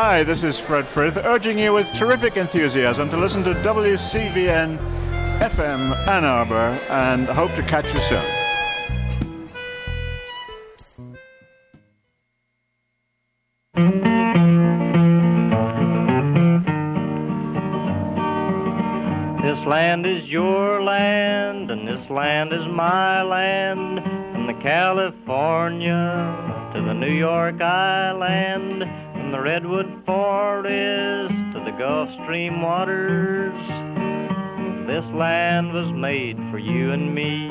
Hi, this is Fred Frith, urging you with terrific enthusiasm to listen to WCBN FM Ann Arbor, and hope to catch you soon. This land is your land, and this land is my land, from the California to the New York Island, from the Redwood Forest to the Gulf Stream waters. This land was made for you and me.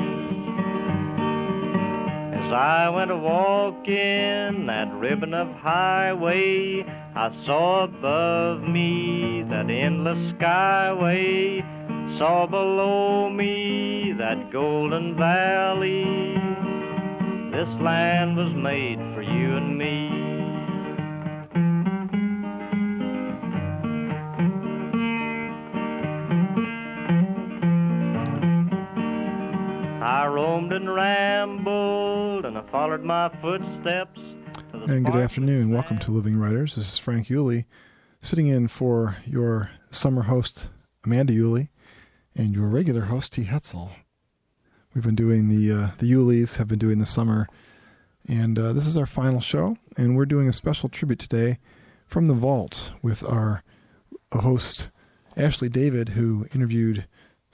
As I went a walking that ribbon of highway, I saw above me that endless skyway, saw below me that golden valley. This land was made for you and me. I roamed and rambled, and I followed my footsteps. And good afternoon. Welcome to Living Writers. This is Frank Yulee, sitting in for your summer host, Amanda Yulee, and your regular host, T. Hetzel. We've been doing the, uh, the Yulees have been doing the summer, and uh, this is our final show, and we're doing a special tribute today from the vault with our host, Ashley David, who interviewed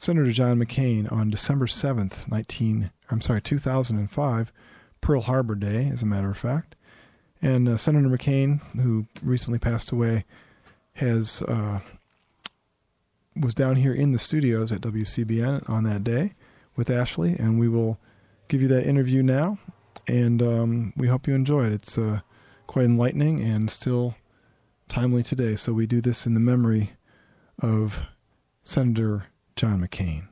Senator John McCain on December 7th, 19, I'm sorry, 2005, Pearl Harbor Day, as a matter of fact. And uh, Senator McCain, who recently passed away, has uh, was down here in the studios at WCBN on that day with Ashley, and we will give you that interview now. And um, we hope you enjoy it. It's uh, quite enlightening and still timely today. So we do this in the memory of Senator John McCain.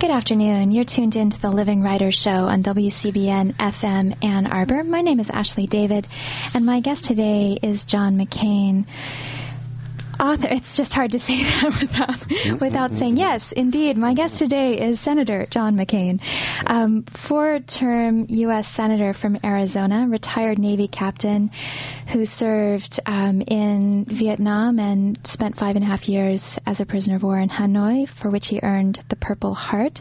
Good afternoon. You're tuned in to the Living Writers Show on WCBN FM Ann Arbor. My name is Ashley David, and my guest today is John McCain. Author, it's just hard to say that without, without saying yes, indeed. My guest today is Senator John McCain, um, four-term U.S. Senator from Arizona, retired Navy captain who served um, in Vietnam and spent five and a half years as a prisoner of war in Hanoi, for which he earned the Purple Heart.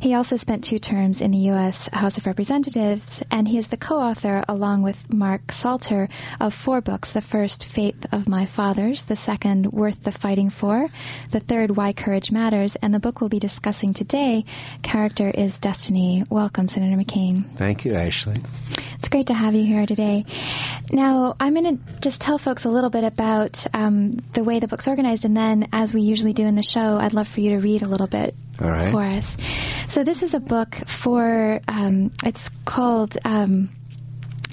He also spent two terms in the U.S. House of Representatives, and he is the co-author, along with Mark Salter, of four books. The first, Faith of My Fathers. The second, Worth the Fighting For. The third, Why Courage Matters. And the book we'll be discussing today, Character is Destiny. Welcome, Senator McCain. Thank you, Ashley. It's great to have you here today. Now, I'm going to just tell folks a little bit about um, the way the book's organized, and then, as we usually do in the show, I'd love for you to read a little bit right. for us. So, this is a book for, um, it's called. Um,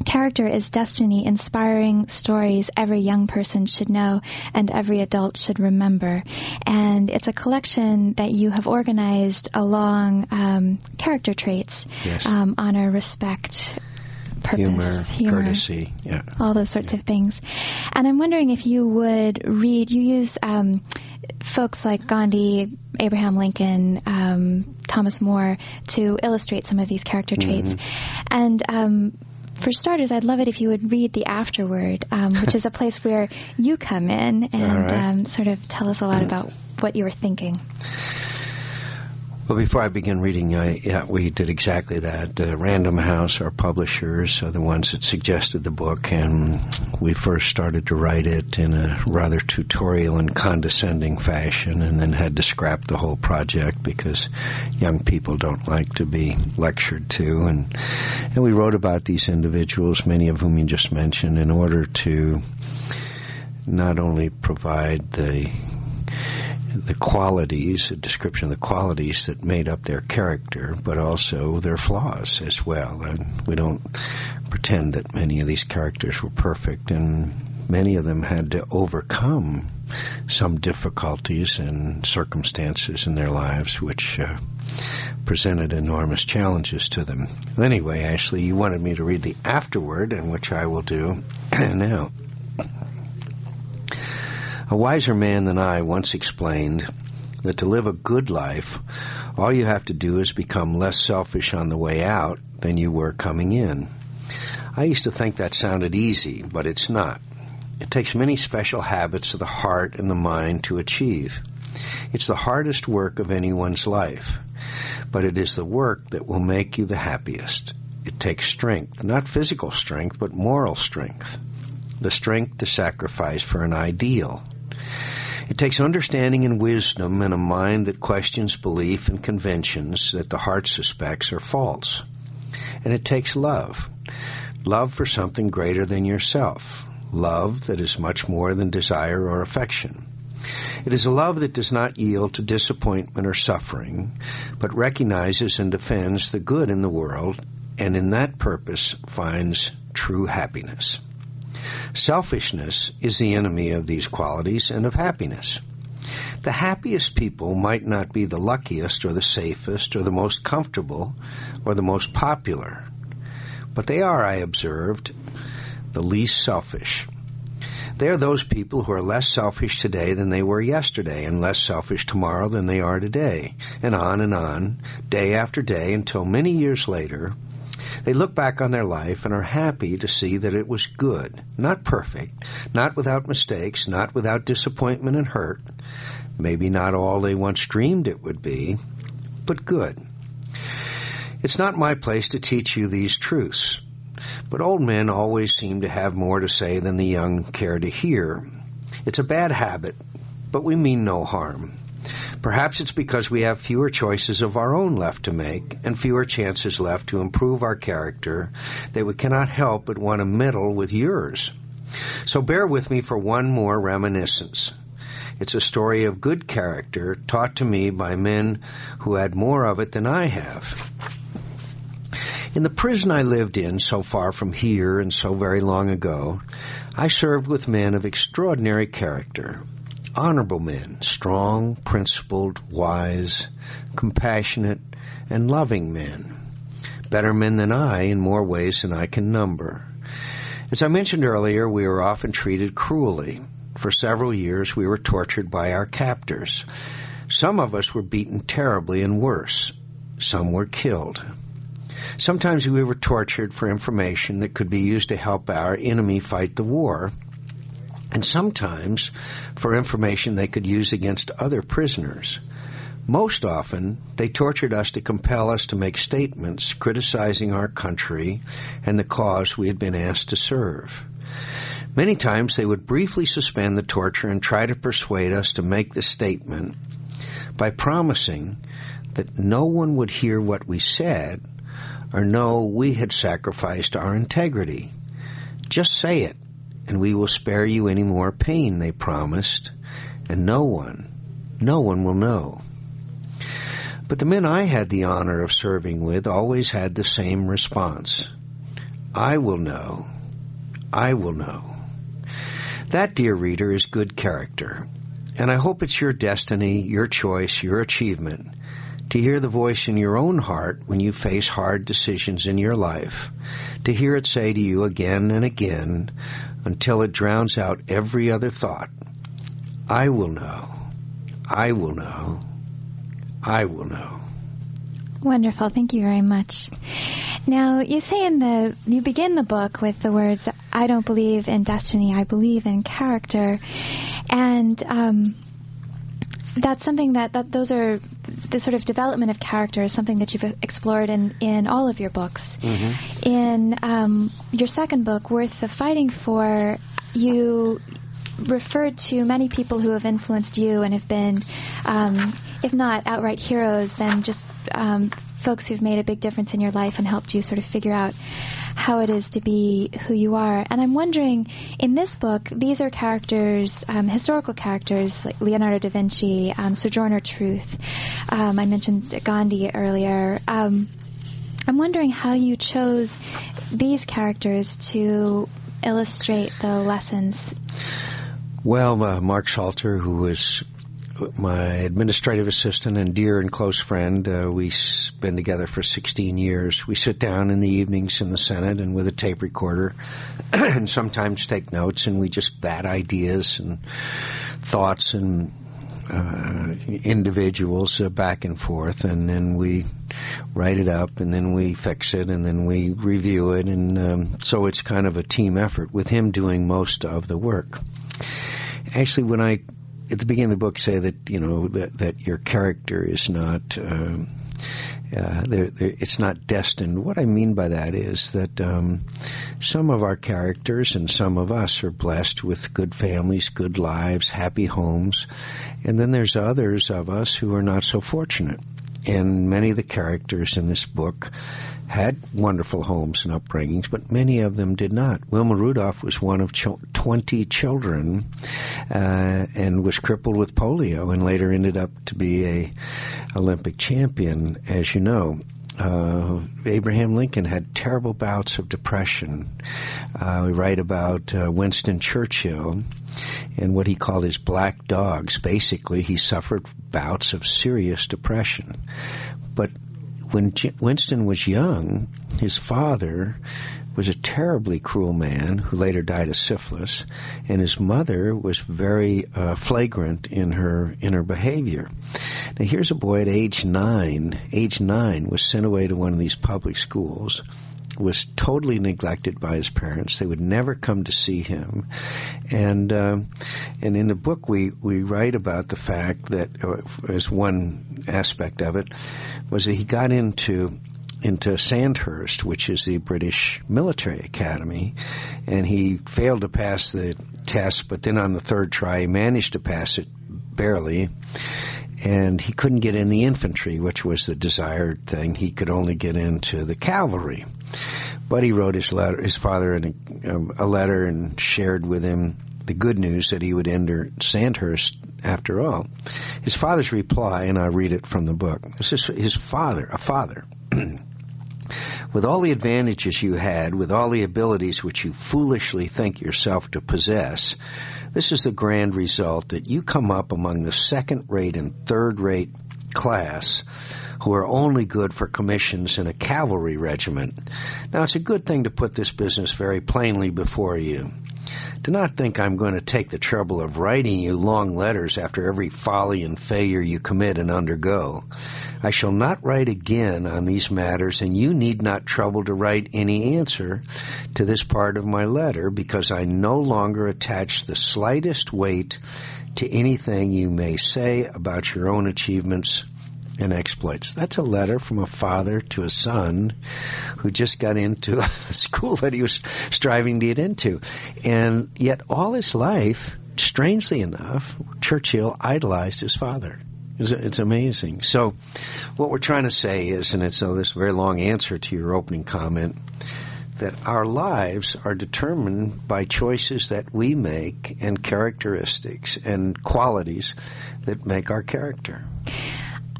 Character is Destiny, inspiring stories every young person should know and every adult should remember. And it's a collection that you have organized along um, character traits Yes. um, honor, respect, purpose, Humor, courtesy. Yeah. all those sorts of things. And I'm wondering if you would read, you use um, folks like Gandhi, Abraham Lincoln, um, Thomas More to illustrate some of these character traits. And um, for starters, I'd love it if you would read the afterword, um, which is a place where you come in and right. um, sort of tell us a lot about what you were thinking. Well, before I begin reading, I, yeah, we did exactly that. Uh, Random House, our publishers, are the ones that suggested the book, and we first started to write it in a rather tutorial and condescending fashion, and then had to scrap the whole project because young people don't like to be lectured to. And, and we wrote about these individuals, many of whom you just mentioned, in order to not only provide the the qualities, a description of the qualities that made up their character, but also their flaws as well. And we don't pretend that many of these characters were perfect, and many of them had to overcome some difficulties and circumstances in their lives which uh, presented enormous challenges to them. Anyway, Ashley, you wanted me to read the afterword, and which I will do now. A wiser man than I once explained that to live a good life, all you have to do is become less selfish on the way out than you were coming in. I used to think that sounded easy, but it's not. It takes many special habits of the heart and the mind to achieve. It's the hardest work of anyone's life, but it is the work that will make you the happiest. It takes strength, not physical strength, but moral strength. The strength to sacrifice for an ideal. It takes understanding and wisdom and a mind that questions belief and conventions that the heart suspects are false. And it takes love. Love for something greater than yourself. Love that is much more than desire or affection. It is a love that does not yield to disappointment or suffering, but recognizes and defends the good in the world, and in that purpose finds true happiness. Selfishness is the enemy of these qualities and of happiness. The happiest people might not be the luckiest or the safest or the most comfortable or the most popular, but they are, I observed, the least selfish. They are those people who are less selfish today than they were yesterday, and less selfish tomorrow than they are today, and on and on, day after day, until many years later, they look back on their life and are happy to see that it was good, not perfect, not without mistakes, not without disappointment and hurt, maybe not all they once dreamed it would be, but good. It's not my place to teach you these truths. But old men always seem to have more to say than the young care to hear. It's a bad habit, but we mean no harm. Perhaps it's because we have fewer choices of our own left to make and fewer chances left to improve our character that we cannot help but want to meddle with yours. So bear with me for one more reminiscence. It's a story of good character taught to me by men who had more of it than I have. In the prison I lived in, so far from here and so very long ago, I served with men of extraordinary character. Honorable men, strong, principled, wise, compassionate, and loving men. Better men than I in more ways than I can number. As I mentioned earlier, we were often treated cruelly. For several years, we were tortured by our captors. Some of us were beaten terribly and worse. Some were killed. Sometimes we were tortured for information that could be used to help our enemy fight the war, and sometimes for information they could use against other prisoners. Most often, they tortured us to compel us to make statements criticizing our country and the cause we had been asked to serve. Many times they would briefly suspend the torture and try to persuade us to make the statement by promising that no one would hear what we said or know we had sacrificed our integrity. Just say it, and we will spare you any more pain, they promised, and no one, no one will know. But the men I had the honor of serving with always had the same response. I will know. I will know. That, dear reader, is good character. And I hope it's your destiny, your choice, your achievement to hear the voice in your own heart when you face hard decisions in your life, to hear it say to you again and again until it drowns out every other thought, I will know, I will know, I will know. Wonderful. Thank you very much. Now, you say in the, you begin the book with the words, I don't believe in destiny, I believe in character. And, um, that's something that, that those are the sort of development of character is something that you've explored in, in all of your books. Mm-hmm. In um, your second book, Worth the Fighting For, you referred to many people who have influenced you and have been, um, if not outright heroes, then just um, folks who've made a big difference in your life and helped you sort of figure out how it is to be who you are. And I'm wondering, in this book, these are characters, um, historical characters like Leonardo da Vinci, um, Sojourner Truth. Um, I mentioned Gandhi earlier. Um, I'm wondering how you chose these characters to illustrate the lessons. Well, uh, Mark Salter, who was my administrative assistant and dear and close friend. Uh, we've been together for 16 years. We sit down in the evenings in the Senate and with a tape recorder and sometimes take notes and we just bat ideas and thoughts and uh, individuals uh, back and forth, and then we write it up, and then we fix it, and then we review it, and um, so it's kind of a team effort with him doing most of the work. Actually, when I at the beginning of the book say that you know that that your character is not. Um, uh, they're, they're, it's not destined. What I mean by that is that um, some of our characters and some of us are blessed with good families, good lives, happy homes, and then there's others of us who are not so fortunate. And many of the characters in this book had wonderful homes and upbringings, but many of them did not. Wilma Rudolph was one of ch- 20 children uh, and was crippled with polio and later ended up to be a Olympic champion, as you know. Uh, Abraham Lincoln had terrible bouts of depression. Uh, we write about uh, Winston Churchill and what he called his black dogs. Basically, he suffered bouts of serious depression. But when Winston was young, his father was a terribly cruel man who later died of syphilis, and his mother was very uh, flagrant in her in her behavior. Now here's a boy at age nine. Age nine was sent away to one of these public schools was totally neglected by his parents. They would never come to see him, and uh, and in the book we we write about the fact that uh, as one aspect of it was that he got into into Sandhurst, which is the British military academy, and he failed to pass the test, but then on the third try he managed to pass it barely and he couldn't get in the infantry, which was the desired thing. He could only get into the cavalry. But he wrote his letter, his father, a, um, a letter and shared with him the good news that he would enter Sandhurst after all. His father's reply, and I read it from the book. This is his father, a father. with all the advantages you had, with all the abilities which you foolishly think yourself to possess, this is the grand result that you come up among the second rate and third rate class who are only good for commissions in a cavalry regiment. Now, it's a good thing to put this business very plainly before you. Do not think I'm going to take the trouble of writing you long letters after every folly and failure you commit and undergo. I shall not write again on these matters, and you need not trouble to write any answer to this part of my letter, because I no longer attach the slightest weight to anything you may say about your own achievements and exploits. That's a letter from a father to a son who just got into a school that he was striving to get into. And yet, all his life, strangely enough, Churchill idolized his father. It's, amazing. So, what we're trying to say is, and it's oh, this very long answer to your opening comment, that our lives are determined by choices that we make and characteristics and qualities that make our character.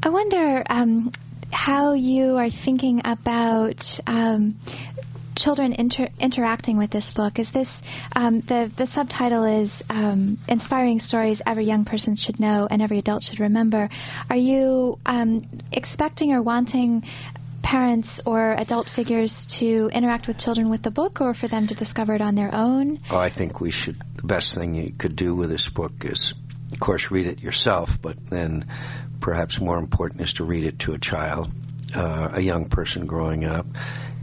I wonder um, how you are thinking about um, children inter- interacting with this book. Is this um, the the subtitle is um, inspiring stories every young person should know and every adult should remember? Are you um, expecting or wanting parents or adult figures to interact with children with the book, or for them to discover it on their own? Oh, I think we should. The best thing you could do with this book is, of course, read it yourself, but then perhaps more important is to read it to a child, uh, a young person growing up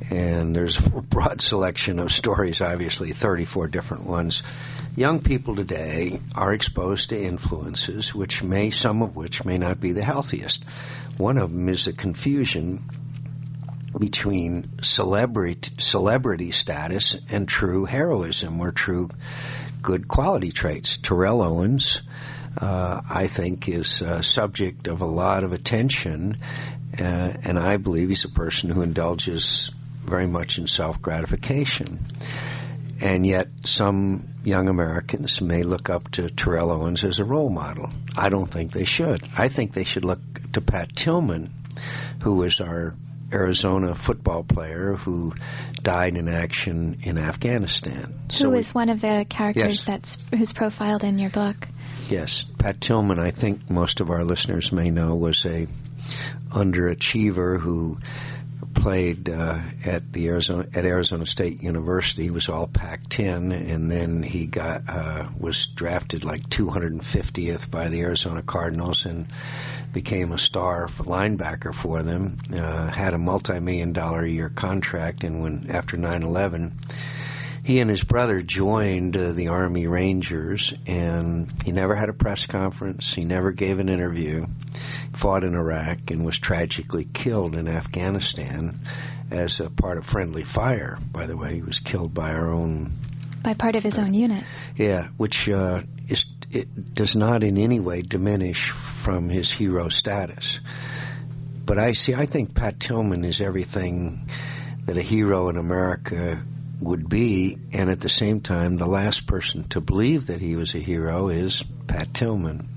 and there's a broad selection of stories, obviously 34 different ones. Young people today are exposed to influences which may, some of which may not be the healthiest. One of them is the confusion between celebrity, celebrity status and true heroism or true good quality traits. Terrell Owens, uh, I think, is a subject of a lot of attention, uh, and I believe he's a person who indulges very much in self gratification. And yet, some young Americans may look up to Terrell Owens as a role model. I don't think they should. I think they should look to Pat Tillman, who was our Arizona football player who died in action in Afghanistan. Who so is we, one of the characters yes. that's who's profiled in your book? Yes, Pat Tillman. I think most of our listeners may know was a underachiever who played uh, at the Arizona at Arizona State University. He was all Pac-10, and then he got uh, was drafted like 250th by the Arizona Cardinals and became a star linebacker for them. Uh, had a multi-million dollar a year contract, and when after 9/11 he and his brother joined uh, the Army Rangers, and he never had a press conference. He never gave an interview. Fought in Iraq and was tragically killed in Afghanistan as a part of friendly fire. By the way, he was killed by our own. By part of his own unit. Yeah, which uh, is it does not in any way diminish from his hero status. But I see. I think Pat Tillman is everything that a hero in America would be, and at the same time, the last person to believe that he was a hero is Pat Tillman.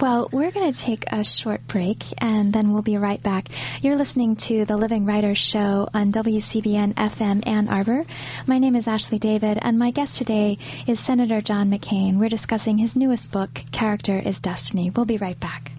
Well, we're going to take a short break and then we'll be right back. You're listening to the Living Writers Show on WCBN FM Ann Arbor. My name is Ashley David and my guest today is Senator John McCain. We're discussing his newest book, Character is Destiny. We'll be right back.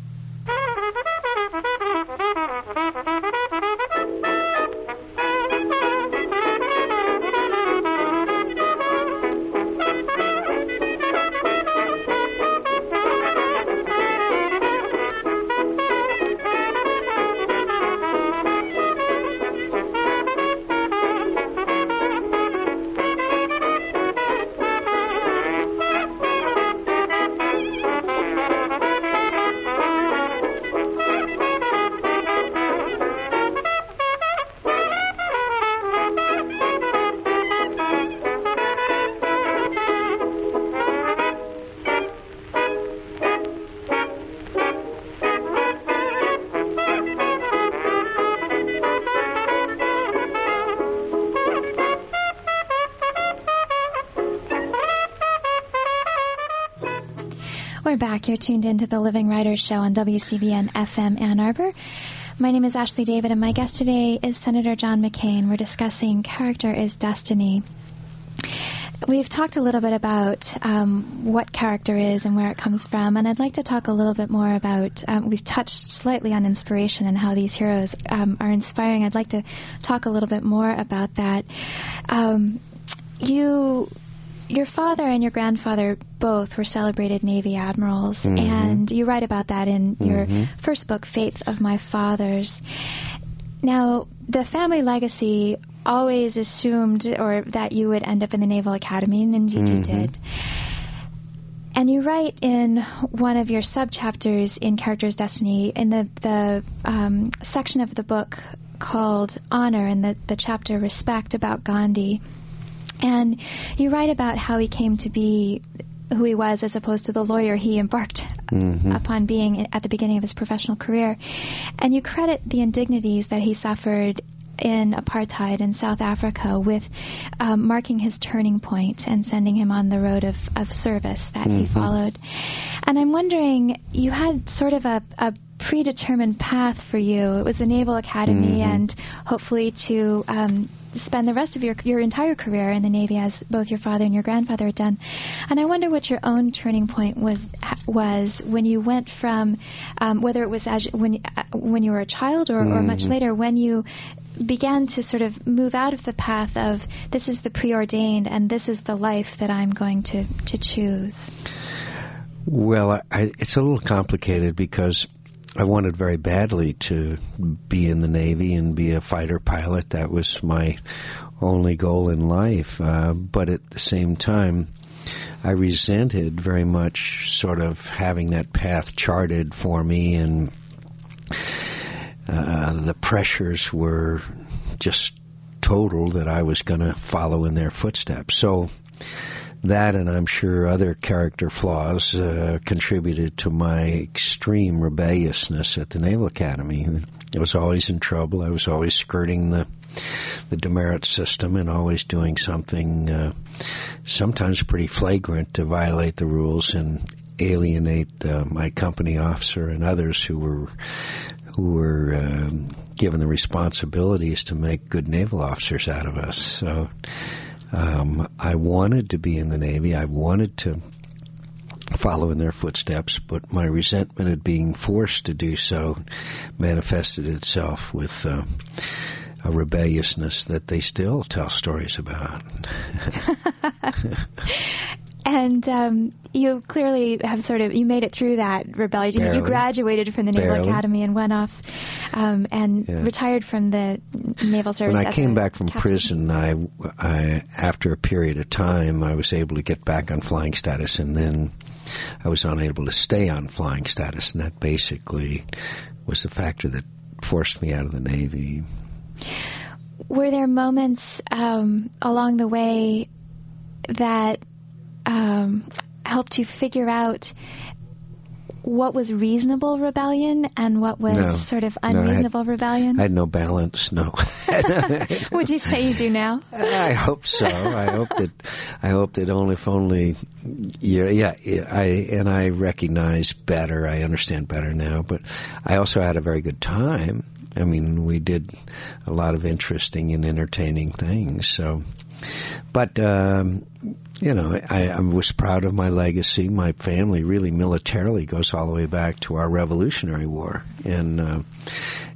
You're tuned into the Living Writers Show on WCBN FM Ann Arbor. My name is Ashley David, and my guest today is Senator John McCain. We're discussing Character is Destiny. We've talked a little bit about um, what character is and where it comes from, and I'd like to talk a little bit more about. Um, we've touched slightly on inspiration and how these heroes um, are inspiring. I'd like to talk a little bit more about that. Um, you your father and your grandfather both were celebrated Navy admirals, Mhm. and you write about that in your Mhm. first book, Faith of My Fathers. Now, the family legacy always assumed or that you would end up in the Naval Academy, and indeed you Mhm. did. And you write in one of your subchapters in Character's Destiny, in the, the um, section of the book called Honor, and the, the chapter Respect about Gandhi. And you write about how he came to be who he was as opposed to the lawyer he embarked Mhm. upon being at the beginning of his professional career. And you credit the indignities that he suffered in apartheid in South Africa with um, marking his turning point and sending him on the road of, of service that he Mhm. followed. And I'm wondering, you had sort of a, a predetermined path for you. It was the Naval Academy Mhm. and hopefully to um, spend the rest of your your entire career in the Navy, as both your father and your grandfather had done. And I wonder what your own turning point was was when you went from um, whether it was as when uh, when you were a child or, or much Mhm. later when you began to sort of move out of the path of this is the preordained and this is the life that I'm going to to choose. Well, I, it's a little complicated because I wanted very badly to be in the Navy and be a fighter pilot. That was my only goal in life. Uh, but at the same time, I resented very much sort of having that path charted for me, and uh, the pressures were just total that I was going to follow in their footsteps. So that and I'm sure other character flaws uh, contributed to my extreme rebelliousness at the Naval Academy. I was always in trouble. I was always skirting the the demerit system and always doing something uh, sometimes pretty flagrant to violate the rules and alienate uh, my company officer and others who were who were um, given the responsibilities to make good naval officers out of us. So um, I wanted to be in the Navy. I wanted to follow in their footsteps, but my resentment at being forced to do so manifested itself with uh, a rebelliousness that they still tell stories about. and um, you clearly have sort of you made it through that rebellion. Barely. You graduated from the Naval Barely. Academy and went off um, and Yeah. retired from the naval service. when I came back from captain. prison, I, I after a period of time, I was able to get back on flying status, and then I was unable to stay on flying status, and that basically was the factor that forced me out of the Navy. Were there moments um, along the way that um, helped you figure out what was reasonable rebellion and what was No. sort of No, I had- unreasonable rebellion? I had no balance. No. Would you say you do now? I hope so. I hope that I hope that only if only you yeah yeah I and I recognize better. I understand better now. But I also had a very good time. I mean, we did a lot of interesting and entertaining things. So, but um, you know, I, I was proud of my legacy. My family really militarily goes all the way back to our Revolutionary War, and uh,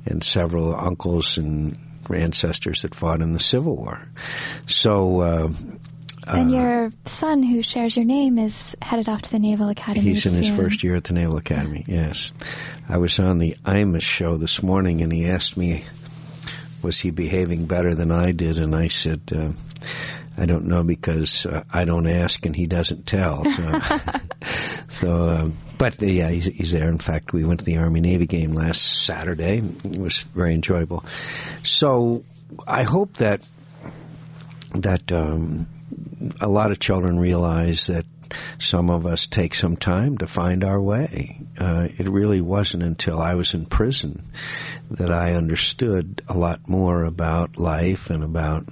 and several uncles and ancestors that fought in the Civil War. So. Uh, and uh, your son, who shares your name, is headed off to the Naval Academy. He's in his first year at the Naval Academy, yes. I was on the Imus show this morning and he asked me, was he behaving better than I did? And I said, uh, I don't know because uh, I don't ask and he doesn't tell. So, so um, but uh, yeah, he's, he's there. In fact, we went to the Army Navy game last Saturday. It was very enjoyable. So I hope that that um, a lot of children realize that some of us take some time to find our way. Uh, it really wasn't until I was in prison that I understood a lot more about life and about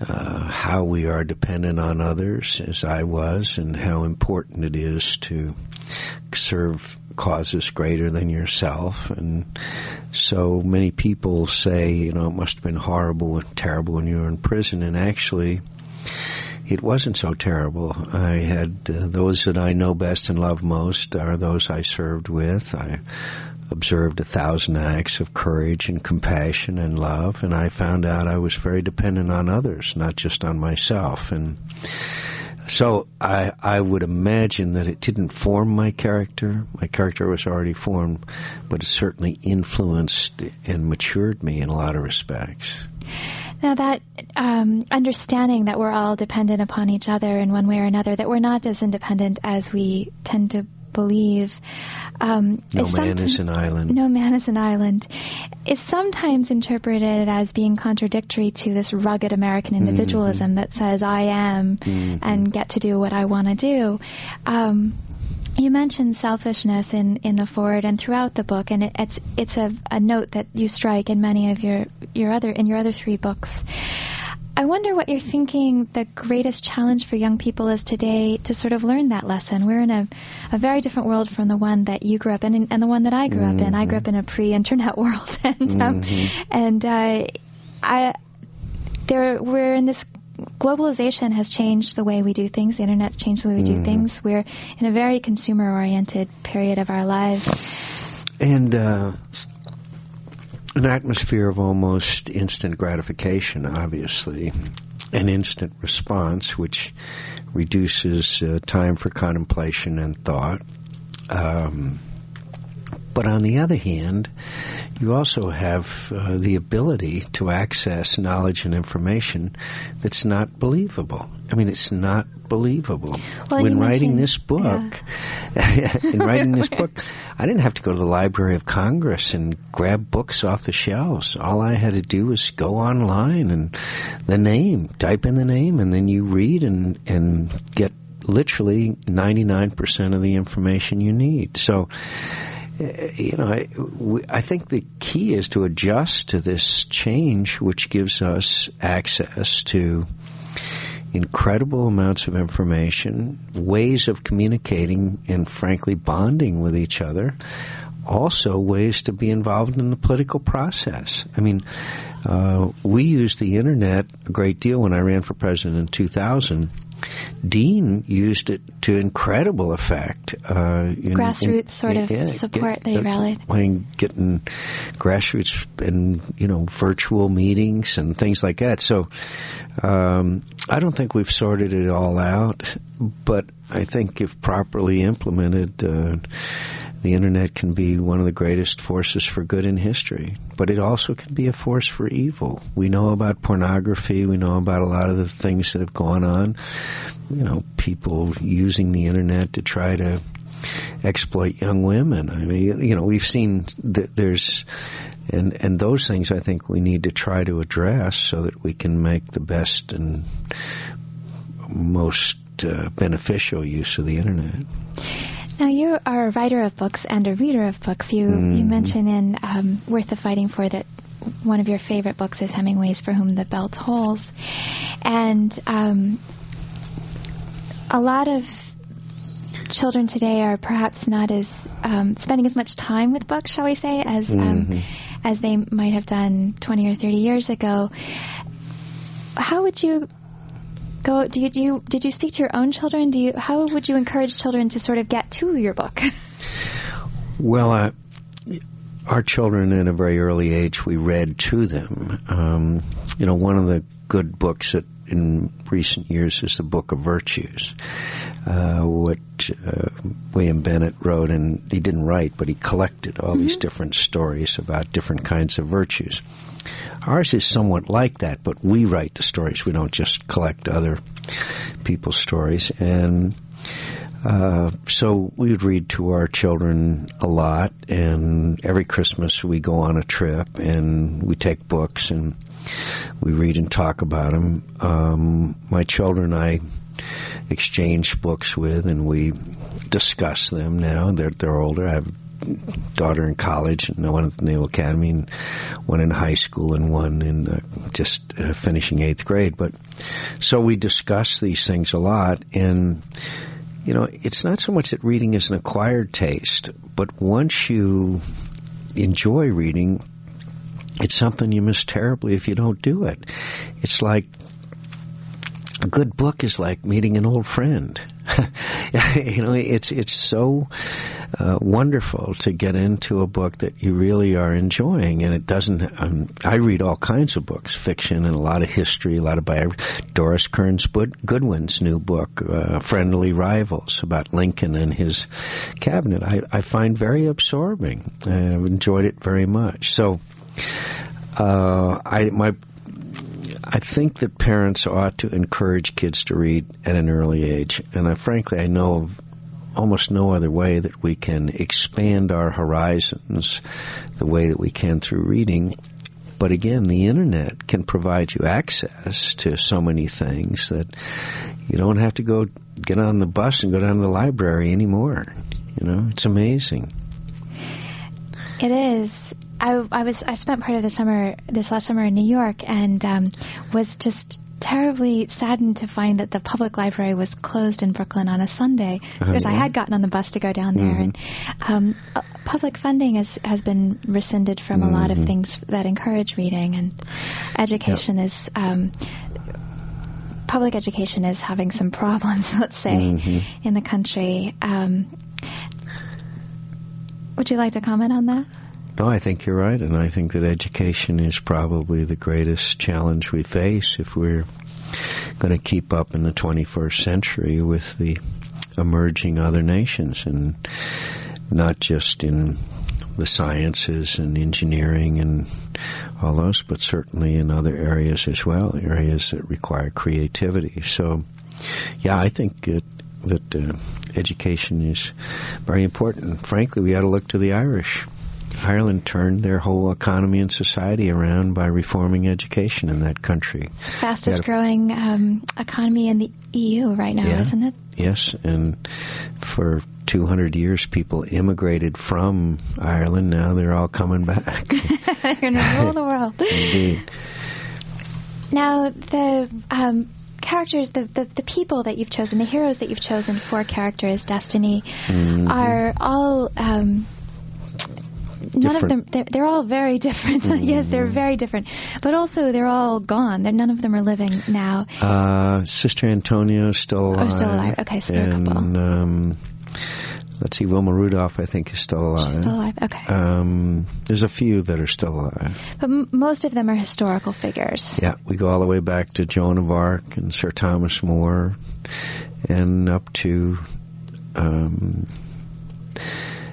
uh, how we are dependent on others, as I was, and how important it is to serve causes greater than yourself. And so many people say, you know, it must have been horrible and terrible when you were in prison, and actually, it wasn't so terrible. I had uh, those that I know best and love most are those I served with. I observed a thousand acts of courage and compassion and love, and I found out I was very dependent on others, not just on myself. And so I I would imagine that it didn't form my character. My character was already formed, but it certainly influenced and matured me in a lot of respects. Now, that um, understanding that we're all dependent upon each other in one way or another, that we're not as independent as we tend to believe. Um, No is man is an island. No man is an island. Is sometimes interpreted as being contradictory to this rugged American Mm-hmm. individualism that says I am and get to do what I want to do. Um, you mentioned selfishness in, in the forward and throughout the book, and it, it's it's a, a note that you strike in many of your your other in your other three books. I wonder what you're thinking the greatest challenge for young people is today to sort of learn that lesson. We're in a, a very different world from the one that you grew up in and, and the one that I grew up in. I grew up in a pre-internet world, and um, and uh, I there we're in this globalization has changed the way we do things. The internet's changed the way we do things. We're in a very consumer-oriented period of our lives. and uh, an atmosphere of almost instant gratification, obviously, an instant response, which reduces uh, time for contemplation and thought. Um, but on the other hand, you also have uh, the ability to access knowledge and information that's not believable. I mean, it's not believable. Well, when writing this book, in writing this book, I didn't have to go to the Library of Congress and grab books off the shelves. All I had to do was go online and the name, type in the name, and then you read and and get literally 99% of the information you need. So you know, I, we, I think the key is to adjust to this change, which gives us access to incredible amounts of information, ways of communicating, and frankly, bonding with each other. Also, ways to be involved in the political process. I mean, uh, we used the internet a great deal when I ran for president in 2000 Dean used it to incredible effect. Uh, in, grassroots in, sort of yeah, support get, that he rallied. When getting grassroots and you know virtual meetings and things like that. So um, I don't think we've sorted it all out, but I think if properly implemented. Uh, the internet can be one of the greatest forces for good in history, but it also can be a force for evil. We know about pornography, we know about a lot of the things that have gone on. You know, people using the internet to try to exploit young women. I mean, you know, we've seen that there's, and and those things I think we need to try to address so that we can make the best and most uh, beneficial use of the internet. Now you are a writer of books and a reader of books. You mm. you mention in um, Worth the Fighting For that one of your favorite books is Hemingway's For Whom the Bell Tolls, and um, a lot of children today are perhaps not as um, spending as much time with books, shall we say, as um, mm-hmm. as they might have done 20 or 30 years ago. How would you go? Do you, do you did you speak to your own children? Do you how would you encourage children to sort of get to your book? well, uh, our children at a very early age we read to them. Um, you know, one of the good books that in recent years is the Book of Virtues, uh, what uh, William Bennett wrote, and he didn't write, but he collected all mm-hmm. these different stories about different kinds of virtues. Ours is somewhat like that, but we write the stories. We don't just collect other people's stories. And uh, so we would read to our children a lot, and every Christmas we go on a trip and we take books and we read and talk about them. Um, my children, I exchange books with, and we discuss them now. They're they're older. I have daughter in college and one at the Naval Academy and one in high school and one in uh, just uh, finishing eighth grade. But so we discuss these things a lot and you know, it's not so much that reading is an acquired taste, but once you enjoy reading, it's something you miss terribly if you don't do it. It's like a good book is like meeting an old friend. you know, it's it's so uh, wonderful to get into a book that you really are enjoying, and it doesn't. Um, I read all kinds of books, fiction and a lot of history, a lot of biography. Doris Kearns Goodwin's new book, uh, "Friendly Rivals," about Lincoln and his cabinet, I, I find very absorbing. I've enjoyed it very much. So, uh, I my I think that parents ought to encourage kids to read at an early age, and I, frankly, I know of almost no other way that we can expand our horizons the way that we can through reading. But again, the internet can provide you access to so many things that you don't have to go get on the bus and go down to the library anymore. You know, it's amazing. It is. I, I was I spent part of the summer this last summer in New York and um, was just terribly saddened to find that the public library was closed in Brooklyn on a Sunday uh-huh. because I had gotten on the bus to go down there mm-hmm. and um, uh, public funding has has been rescinded from mm-hmm. a lot of mm-hmm. things that encourage reading and education yep. is um, public education is having some problems let's say mm-hmm. in the country um, would you like to comment on that? No, I think you're right, and I think that education is probably the greatest challenge we face if we're going to keep up in the 21st century with the emerging other nations, and not just in the sciences and engineering and all those, but certainly in other areas as well, areas that require creativity. So, yeah, I think that that uh, education is very important. Frankly, we ought to look to the Irish Ireland turned their whole economy and society around by reforming education in that country. Fastest growing um, economy in the EU right now, yeah, isn't it? Yes, and for 200 years people immigrated from Ireland. Now they're all coming back. they're going to rule the world. Indeed. Now, the um, characters, the, the, the, people that you've chosen, the heroes that you've chosen for characters' destiny, mm-hmm. are all um, none of them they're, they're all very different. Mm. yes they're very different. But also they're all gone. They're, none of them are living now. Uh, sister antonia still alive oh still alive. okay so and, a couple. um, let's see wilma rudolph i think is still alive. She's still alive? Okay. Um, there's a few that are still alive. But m- most of them are historical figures. Yeah we go all the way back to joan of arc and sir thomas more and up to um,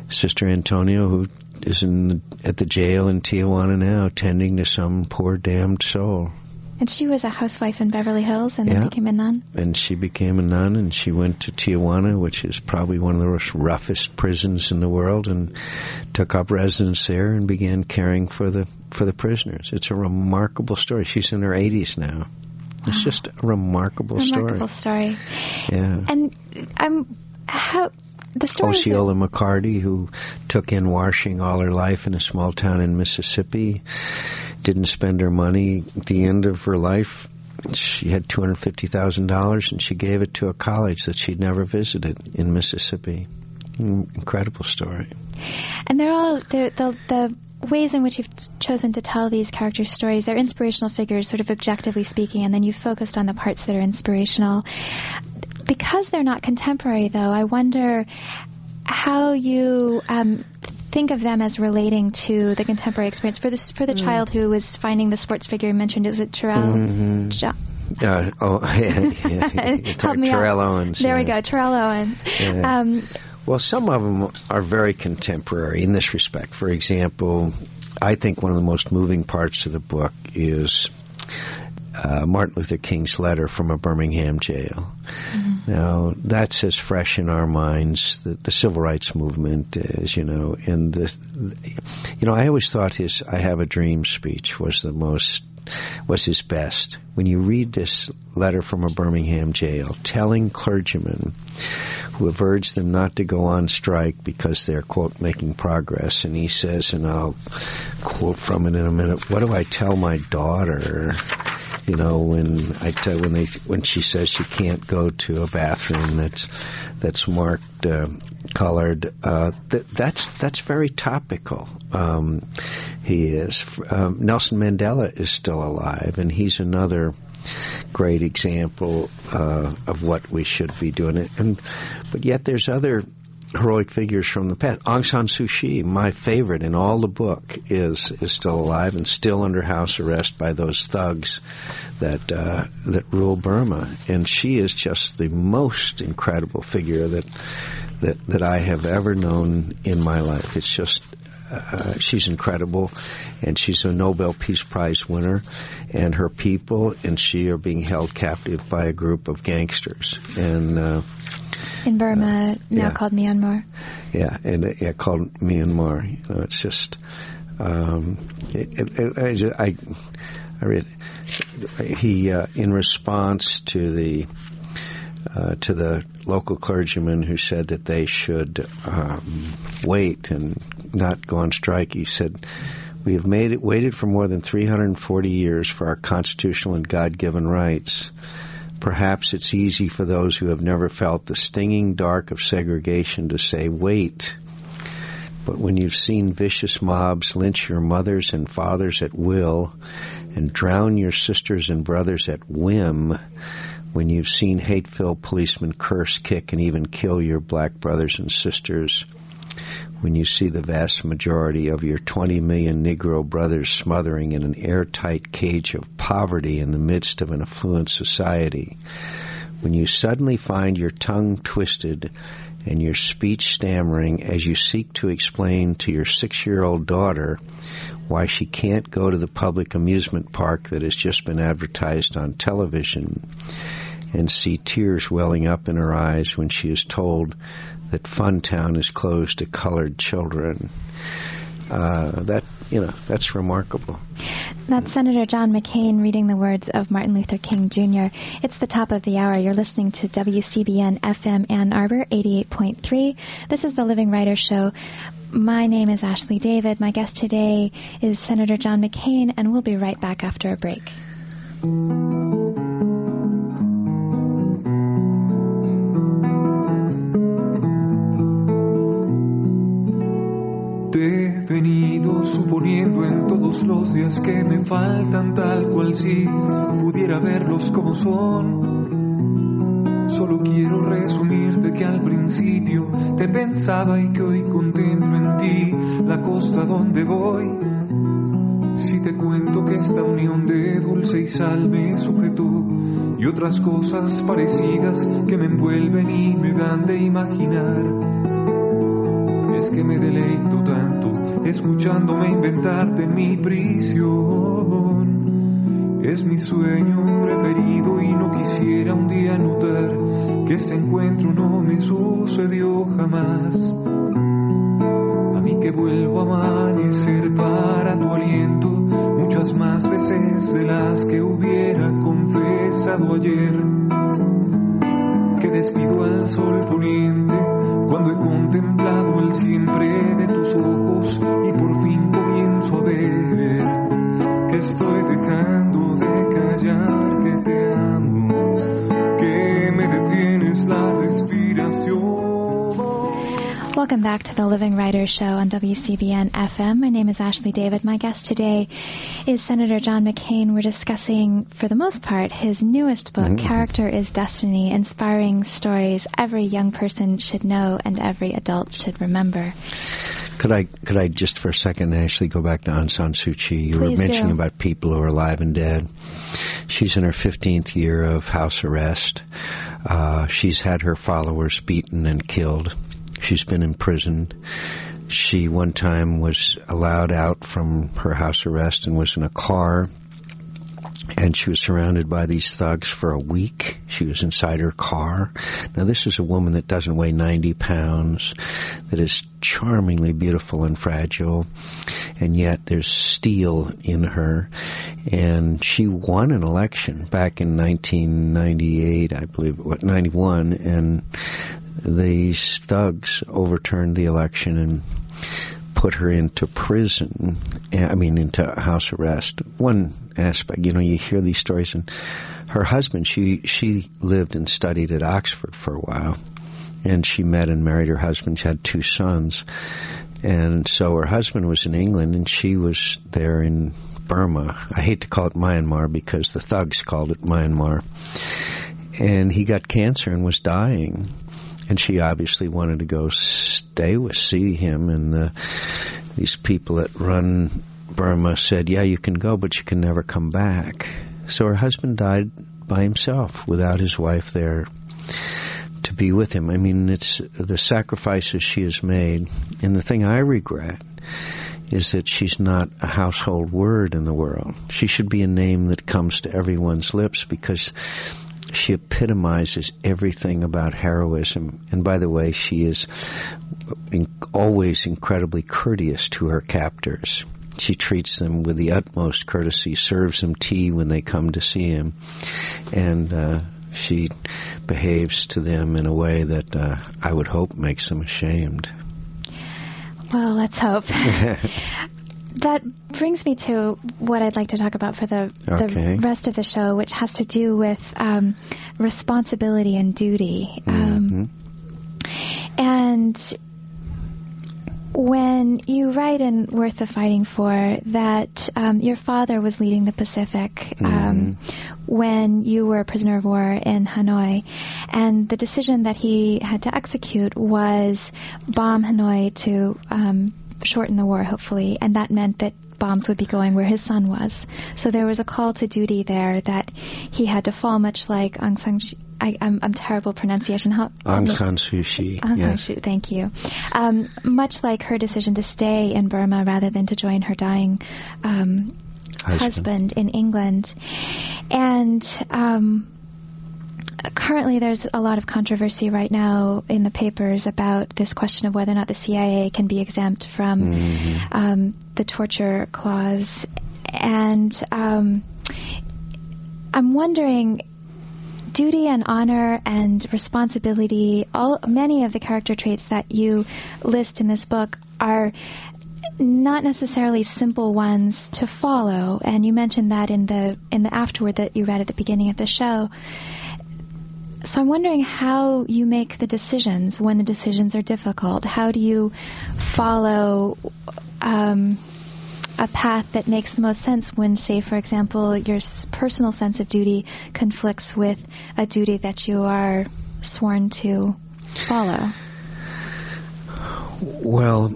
Sister Antonia, who is in at the jail in Tijuana now, tending to some poor damned soul. And she was a housewife in Beverly Hills and yeah. then became a nun? And she became a nun and she went to Tijuana, which is probably one of the most roughest prisons in the world, and took up residence there and began caring for the for the prisoners. It's a remarkable story. She's in her 80s now. It's wow. just a remarkable, remarkable story. Remarkable story. Yeah. And I'm how the story Osceola McCarty, who took in washing all her life in a small town in Mississippi, didn't spend her money. At the end of her life, she had two hundred fifty thousand dollars, and she gave it to a college that she'd never visited in Mississippi. Incredible story. And they're all they're, the the ways in which you've chosen to tell these character stories. They're inspirational figures, sort of objectively speaking, and then you've focused on the parts that are inspirational because they're not contemporary, though, I wonder how you um, think of them as relating to the contemporary experience for the for the mm. child who was finding the sports figure you mentioned. Is it Terrell? Mm-hmm. Jo- uh, oh, yeah, yeah. Help me Terrell out. Owens. There yeah. we go, Terrell Owens. Yeah. Um, well, some of them are very contemporary in this respect. For example, I think one of the most moving parts of the book is uh, Martin Luther King's letter from a Birmingham jail. Mm-hmm. Now, that's as fresh in our minds. The, the civil rights movement is, you know, and the, you know, I always thought his "I Have a Dream" speech was the most was his best. When you read this letter from a Birmingham jail telling clergymen who have urged them not to go on strike because they're, quote, making progress, and he says, and I'll quote from it in a minute, what do I tell my daughter you know, when I tell when they when she says she can't go to a bathroom that's that's marked uh, colored, uh, that, that's that's very topical. Um, he is. Um, Nelson Mandela is still alive, and he's another great example uh, of what we should be doing. It And but yet there's other heroic figures from the past. Aung San Suu Kyi, my favorite in all the book, is is still alive and still under house arrest by those thugs that uh, that rule Burma, and she is just the most incredible figure that that that I have ever known in my life. It's just. Uh, she's incredible, and she's a Nobel Peace Prize winner, and her people and she are being held captive by a group of gangsters, and uh, in Burma, now yeah. called Myanmar. Yeah, and uh, yeah, called Myanmar. You know, it's just um, it, it, I, just, I, I read he uh, in response to the uh, to the local clergyman who said that they should um, wait and not go on strike. He said. We have made it, waited for more than 340 years for our constitutional and God-given rights. Perhaps it's easy for those who have never felt the stinging dark of segregation to say, wait. But when you've seen vicious mobs lynch your mothers and fathers at will and drown your sisters and brothers at whim, when you've seen hate-filled policemen curse, kick, and even kill your black brothers and sisters, when you see the vast majority of your 20 million Negro brothers smothering in an airtight cage of poverty in the midst of an affluent society, when you suddenly find your tongue twisted and your speech stammering as you seek to explain to your six year old daughter why she can't go to the public amusement park that has just been advertised on television, and see tears welling up in her eyes when she is told that Funtown is closed to colored children. Uh, that you know that's remarkable. That's Senator John McCain reading the words of Martin Luther King Jr. It's the top of the hour. You're listening to WCBN FM Ann Arbor 88.3. This is the Living Writer Show. My name is Ashley David. My guest today is Senator John McCain, and we'll be right back after a break. Hacen faltan tal cual si pudiera verlos como son. Solo quiero resumirte que al principio te pensaba y que hoy contemplo en ti la costa donde voy. Si te cuento que esta unión de dulce y sal me sujetó y otras cosas parecidas que me envuelven y me dan de imaginar. Es que me deleito tanto escuchándome inventarte en mi prisión. Es mi sueño preferido y no quisiera un día notar que este encuentro no me sucedió jamás. A mí que vuelvo a amanecer para tu aliento muchas más veces de las que hubiera confesado ayer. Que despido al sol poniente Living Writers Show on WCBN FM. My name is Ashley David. My guest today is Senator John McCain. We're discussing, for the most part, his newest book, Mhm. Character is Destiny Inspiring Stories Every Young Person Should Know and Every Adult Should Remember. Could I could I just for a second Ashley, go back to Aung San Suu Kyi? You were mentioning do. about people who are alive and dead. She's in her 15th year of house arrest. Uh, she's had her followers beaten and killed. She's been imprisoned. She one time was allowed out from her house arrest and was in a car and she was surrounded by these thugs for a week. She was inside her car. Now this is a woman that doesn't weigh 90 pounds, that is charmingly beautiful and fragile, and yet there's steel in her. And she won an election back in 1998, I believe, what, 91, and these thugs overturned the election and put her into prison. eh, I mean, into house arrest. One aspect, you know, you hear these stories, and her husband, she she lived and studied at Oxford for a while, and she met and married her husband. She had two sons, and so her husband was in England, and she was there in Burma. I hate to call it Myanmar because the thugs called it Myanmar, and he got cancer and was dying and she obviously wanted to go stay with see him and the these people that run Burma said, "Yeah, you can go, but you can never come back." So her husband died by himself without his wife there to be with him. I mean, it's the sacrifices she has made, and the thing I regret is that she's not a household word in the world. She should be a name that comes to everyone's lips because she epitomizes everything about heroism. And by the way, she is always incredibly courteous to her captors. She treats them with the utmost courtesy, serves them tea when they come to see him, and uh, she behaves to them in a way that uh, I would hope makes them ashamed. Well, let's hope. that brings me to what I'd like to talk about for the, Okay. the rest of the show, which has to do with um, responsibility and duty. Um, and when you write in Worth the Fighting For that um, your father was leading the Pacific um, when you were a prisoner of war in Hanoi, and the decision that he had to execute was bomb Hanoi to um, shorten the war, hopefully, and that meant that bombs would be going where his son was. So there was a call to duty there that he had to fall, much like Aung San Suu. I, I'm, I'm terrible pronunciation. How, Aung San Suu Kyi, Aung San yes. Suu, thank you. Um, much like her decision to stay in Burma rather than to join her dying um, Husband. husband in England. And um, currently, there's a lot of controversy right now in the papers about this question of whether or not the CIA can be exempt from um, the torture clause. And um, I'm wondering duty and honor and responsibility, all many of the character traits that you list in this book are not necessarily simple ones to follow. And you mentioned that in the in the afterword that you read at the beginning of the show. So I'm wondering how you make the decisions when the decisions are difficult. How do you follow um, a path that makes the most sense when, say, for example, your personal sense of duty conflicts with a duty that you are sworn to follow? Well,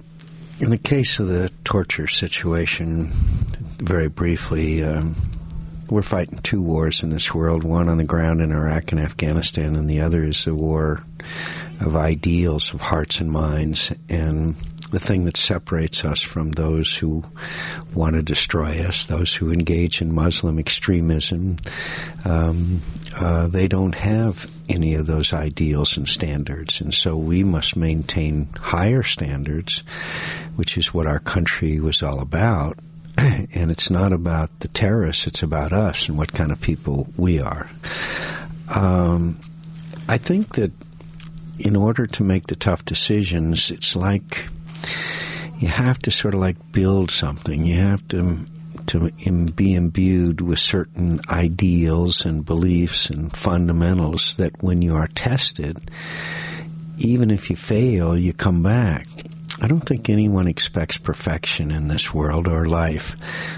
in the case of the torture situation, very briefly, um, we're fighting two wars in this world one on the ground in Iraq and Afghanistan, and the other is a war of ideals, of hearts and minds. And the thing that separates us from those who want to destroy us, those who engage in Muslim extremism, um, uh, they don't have any of those ideals and standards. And so we must maintain higher standards, which is what our country was all about. And it's not about the terrorists, it's about us and what kind of people we are. Um, I think that in order to make the tough decisions, it's like you have to sort of like build something. You have to to be imbued with certain ideals and beliefs and fundamentals that when you are tested, even if you fail, you come back. I don't think anyone expects perfection in this world or life.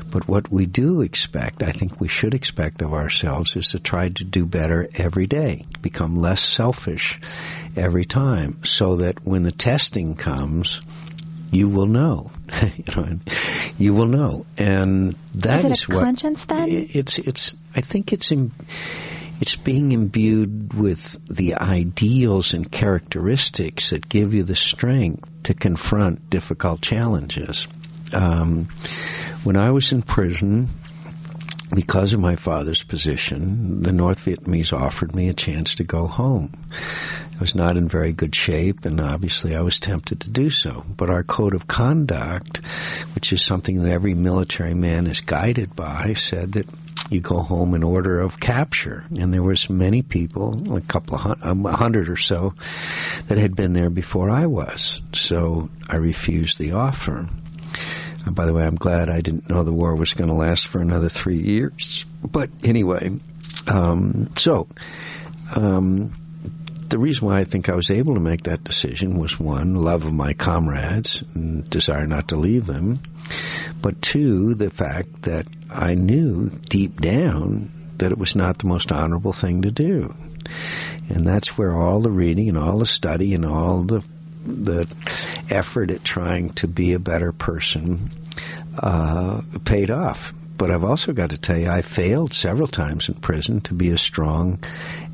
But what we do expect, I think we should expect of ourselves, is to try to do better every day, become less selfish every time, so that when the testing comes, you will know. you know, you will know, and that is, is it a what conscience then? it's. It's. I think it's. In, it's being imbued with the ideals and characteristics that give you the strength to confront difficult challenges. Um, when I was in prison, because of my father's position, the North Vietnamese offered me a chance to go home. I was not in very good shape, and obviously I was tempted to do so. But our code of conduct, which is something that every military man is guided by, said that you go home in order of capture. And there was many people, a couple of hundred, a hundred or so, that had been there before I was. So I refused the offer. And by the way, I'm glad I didn't know the war was going to last for another three years. But anyway, um, so um, the reason why I think I was able to make that decision was one, love of my comrades and desire not to leave them, but two, the fact that I knew deep down that it was not the most honorable thing to do. And that's where all the reading and all the study and all the the effort at trying to be a better person uh, paid off. But I've also got to tell you, I failed several times in prison to be as strong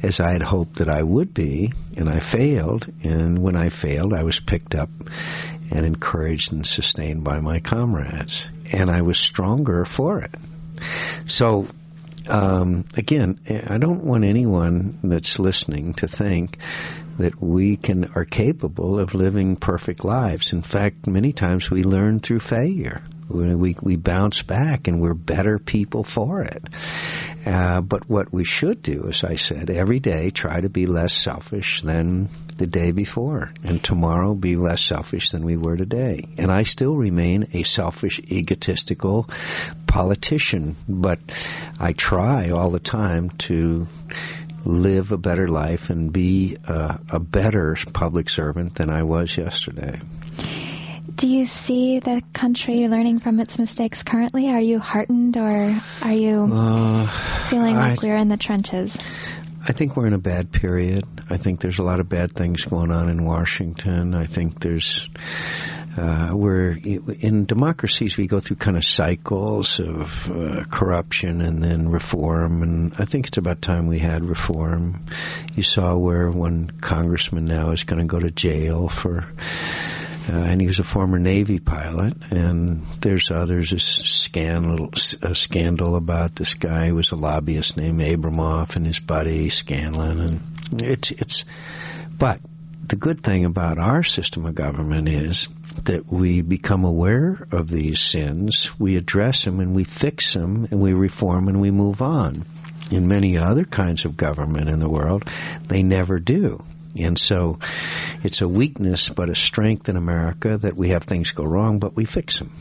as I had hoped that I would be, and I failed. And when I failed, I was picked up and encouraged and sustained by my comrades, and I was stronger for it. So um, again, I don't want anyone that's listening to think that we can are capable of living perfect lives. In fact, many times we learn through failure. We we bounce back and we're better people for it. Uh, but what we should do, as I said, every day try to be less selfish than the day before, and tomorrow be less selfish than we were today. And I still remain a selfish, egotistical politician, but I try all the time to live a better life and be a, a better public servant than I was yesterday. Do you see the country learning from its mistakes currently? Are you heartened or are you Uh, feeling like we're in the trenches? I think we're in a bad period. I think there's a lot of bad things going on in Washington. I think there's uh, we're in democracies we go through kind of cycles of uh, corruption and then reform, and I think it's about time we had reform. You saw where one congressman now is going to go to jail for. Uh, and he was a former Navy pilot, and there's others. A scandal, a scandal about this guy who was a lobbyist named Abramoff and his buddy Scanlon, and it's it's. But the good thing about our system of government is that we become aware of these sins, we address them, and we fix them, and we reform, and we move on. In many other kinds of government in the world, they never do. And so it's a weakness but a strength in America that we have things go wrong, but we fix them.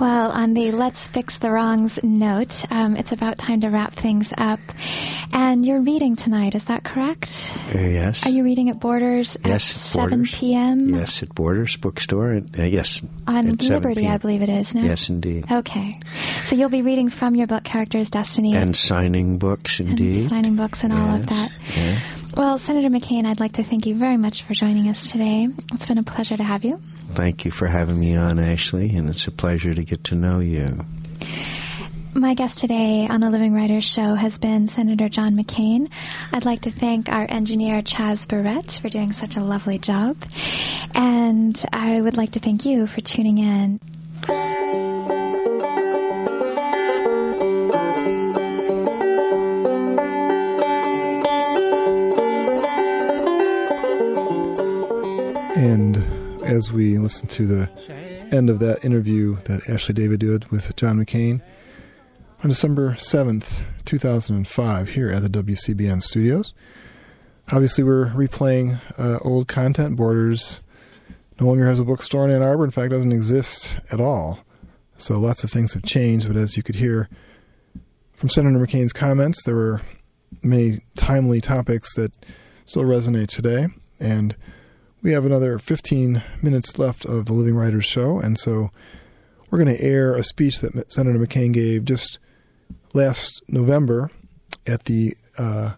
Well, on the Let's Fix the Wrongs note, um, it's about time to wrap things up. And you're reading tonight, is that correct? Uh, yes. Are you reading at Borders yes, at 7 Borders. p.m.? Yes, at Borders Bookstore. At, uh, yes. On 7 Liberty. I believe it is, no? Yes, indeed. Okay. So you'll be reading from your book, Character's Destiny. And signing books, and indeed. signing books and all of that. yeah. Well, Senator McCain, I'd like to thank you very much for joining us today. It's been a pleasure to have you. Thank you for having me on, Ashley, and it's a pleasure to get to know you. My guest today on the Living Writers Show has been Senator John McCain. I'd like to thank our engineer Chaz Barrett for doing such a lovely job. And I would like to thank you for tuning in. And as we listen to the end of that interview that Ashley David did with John McCain on December 7th, 2005, here at the WCBN studios, obviously we're replaying uh, old content. Borders no longer has a bookstore in Ann Arbor. In fact, doesn't exist at all. So lots of things have changed, but as you could hear from Senator McCain's comments, there were many timely topics that still resonate today. And we have another 15 minutes left of the Living Writers Show, and so we're going to air a speech that Senator McCain gave just last November at the uh,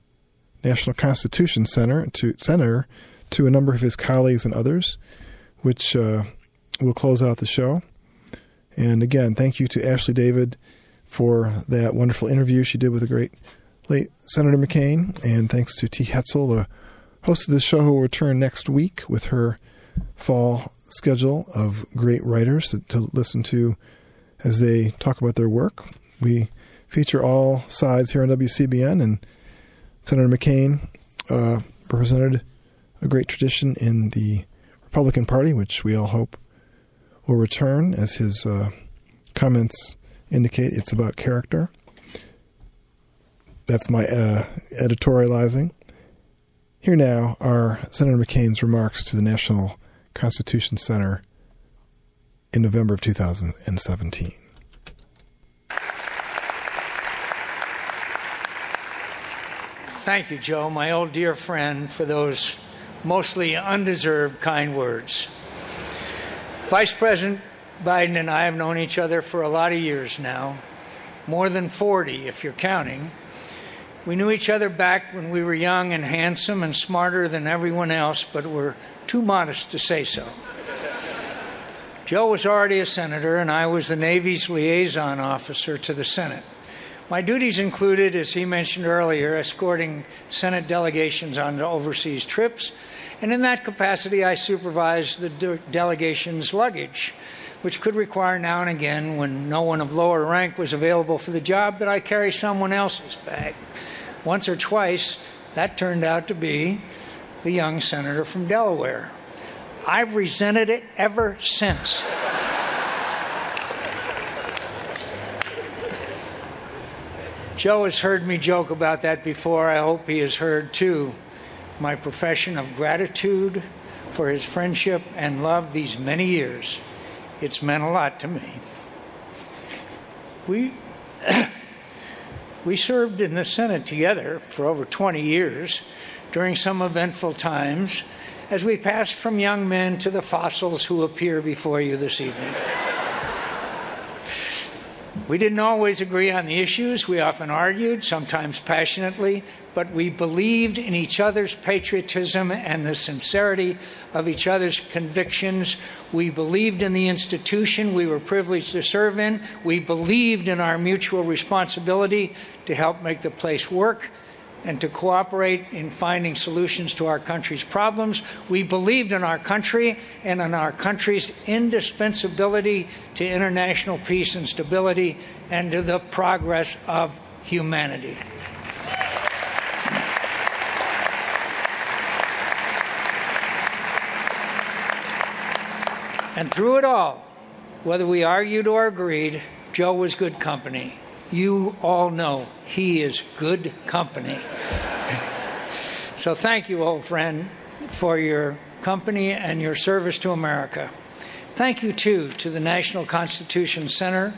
National Constitution Center to Center to a number of his colleagues and others, which uh, will close out the show. And again, thank you to Ashley David for that wonderful interview she did with the great late Senator McCain, and thanks to T. Hetzel, the host of this show, will return next week with her fall schedule of great writers to, to listen to as they talk about their work. We feature all sides here on WCBN, and Senator McCain uh, represented a great tradition in the Republican Party, which we all hope will return, as his uh, comments indicate. It's about character. That's my uh, editorializing. Here now are Senator McCain's remarks to the National Constitution Center in November of 2017. Thank you, Joe, my old dear friend, for those mostly undeserved kind words. Vice President Biden and I have known each other for a lot of years now, more than 40 if you're counting. We knew each other back when we were young and handsome and smarter than everyone else, but were too modest to say so. Joe was already a senator, and I was the Navy's liaison officer to the Senate. My duties included, as he mentioned earlier, escorting Senate delegations on overseas trips, and in that capacity, I supervised the de- delegation's luggage, which could require now and again, when no one of lower rank was available for the job, that I carry someone else's bag. Once or twice, that turned out to be the young senator from Delaware. I've resented it ever since. Joe has heard me joke about that before. I hope he has heard too my profession of gratitude for his friendship and love these many years. It's meant a lot to me. We we served in the Senate together for over 20 years during some eventful times as we passed from young men to the fossils who appear before you this evening. We didn't always agree on the issues. We often argued, sometimes passionately, but we believed in each other's patriotism and the sincerity of each other's convictions. We believed in the institution we were privileged to serve in. We believed in our mutual responsibility to help make the place work and to cooperate in finding solutions to our country's problems. We believed in our country and in our country's indispensability to international peace and stability and to the progress of humanity. And through it all, whether we argued or agreed, Joe was good company. You all know he is good company. so thank you, old friend, for your company and your service to America. Thank you, too, to the National Constitution Center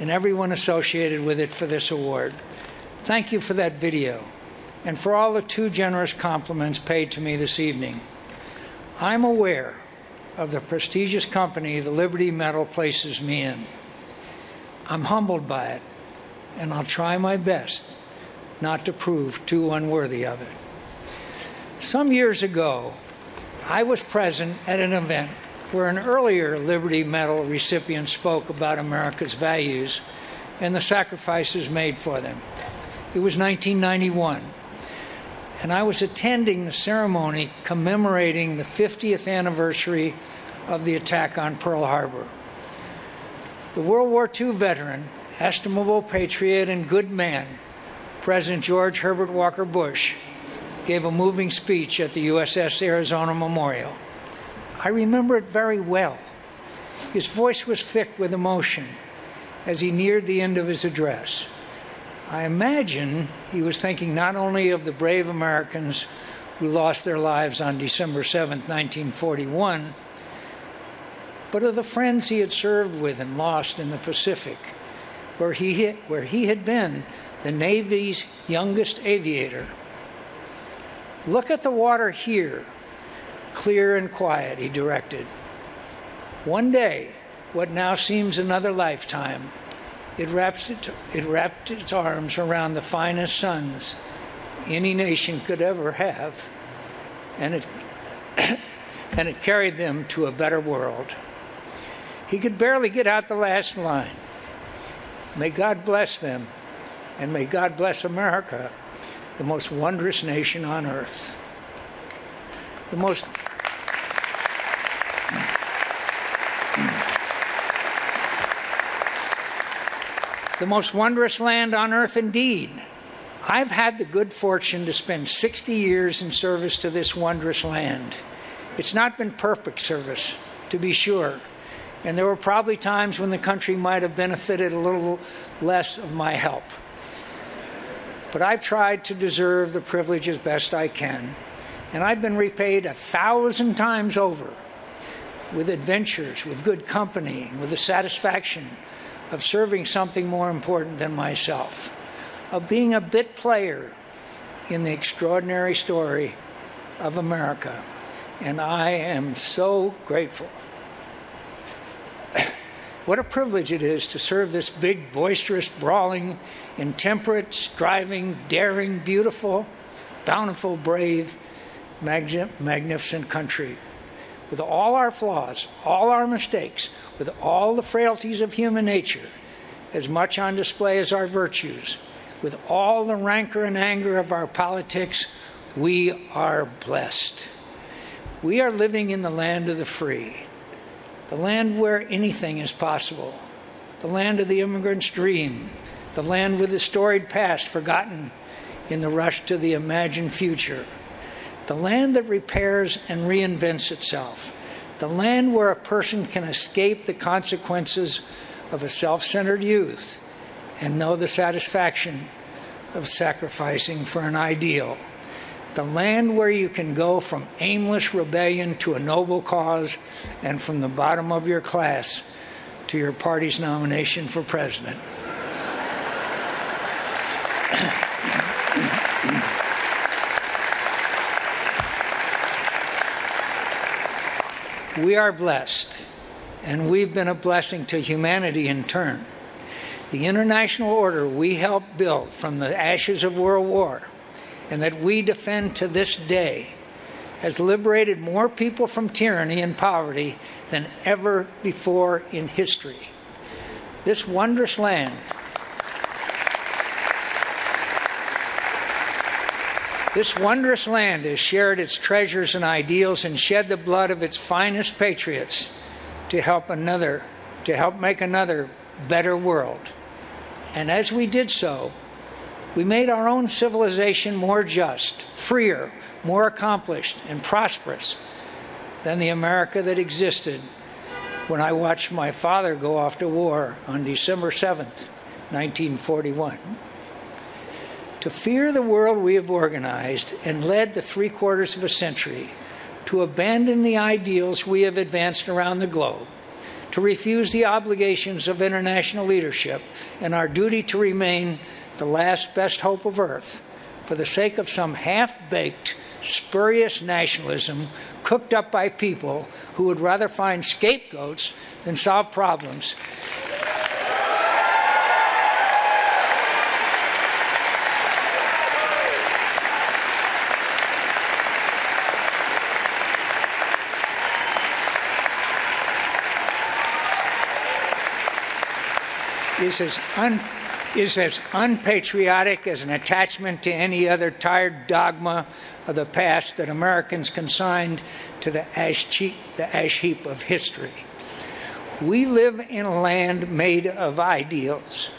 and everyone associated with it for this award. Thank you for that video and for all the too generous compliments paid to me this evening. I'm aware of the prestigious company the Liberty Medal places me in. I'm humbled by it, and I'll try my best not to prove too unworthy of it. Some years ago, I was present at an event where an earlier Liberty Medal recipient spoke about America's values and the sacrifices made for them. It was 1991, and I was attending the ceremony commemorating the 50th anniversary of the attack on Pearl Harbor. The World War II veteran, estimable patriot, and good man, President George Herbert Walker Bush, gave a moving speech at the USS Arizona Memorial. I remember it very well. His voice was thick with emotion as he neared the end of his address. I imagine he was thinking not only of the brave Americans who lost their lives on December 7, 1941, but of the friends he had served with and lost in the Pacific, where he, where he had been the Navy's youngest aviator. Look at the water here clear and quiet, he directed. One day, what now seems another lifetime, it wrapped, it, it wrapped its arms around the finest sons any nation could ever have, and it, and it carried them to a better world. He could barely get out the last line. May God bless them, and may God bless America, the most wondrous nation on earth. The most the most wondrous land on earth indeed. I've had the good fortune to spend 60 years in service to this wondrous land. It's not been perfect service, to be sure, and there were probably times when the country might have benefited a little less of my help. But I've tried to deserve the privilege as best I can, and I've been repaid a thousand times over with adventures, with good company, with the satisfaction of serving something more important than myself, of being a bit player in the extraordinary story of America. And I am so grateful. What a privilege it is to serve this big, boisterous, brawling, intemperate, striving, daring, beautiful, bountiful, brave, magnificent country. With all our flaws, all our mistakes, with all the frailties of human nature, as much on display as our virtues, with all the rancor and anger of our politics, we are blessed. We are living in the land of the free, the land where anything is possible, the land of the immigrant's dream, the land with the storied past forgotten in the rush to the imagined future, the land that repairs and reinvents itself. The land where a person can escape the consequences of a self centered youth and know the satisfaction of sacrificing for an ideal. The land where you can go from aimless rebellion to a noble cause and from the bottom of your class to your party's nomination for president. We are blessed, and we've been a blessing to humanity in turn. The international order we helped build from the ashes of World War and that we defend to this day has liberated more people from tyranny and poverty than ever before in history. This wondrous land This wondrous land has shared its treasures and ideals and shed the blood of its finest patriots to help another, to help make another better world. And as we did so, we made our own civilization more just, freer, more accomplished, and prosperous than the America that existed when I watched my father go off to war on December 7th, 1941 to fear the world we have organized and led the three quarters of a century, to abandon the ideals we have advanced around the globe, to refuse the obligations of international leadership and our duty to remain the last best hope of Earth for the sake of some half baked, spurious nationalism cooked up by people who would rather find scapegoats than solve problems. Is as, un, is as unpatriotic as an attachment to any other tired dogma of the past that Americans consigned to the ash, the ash heap of history. We live in a land made of ideals,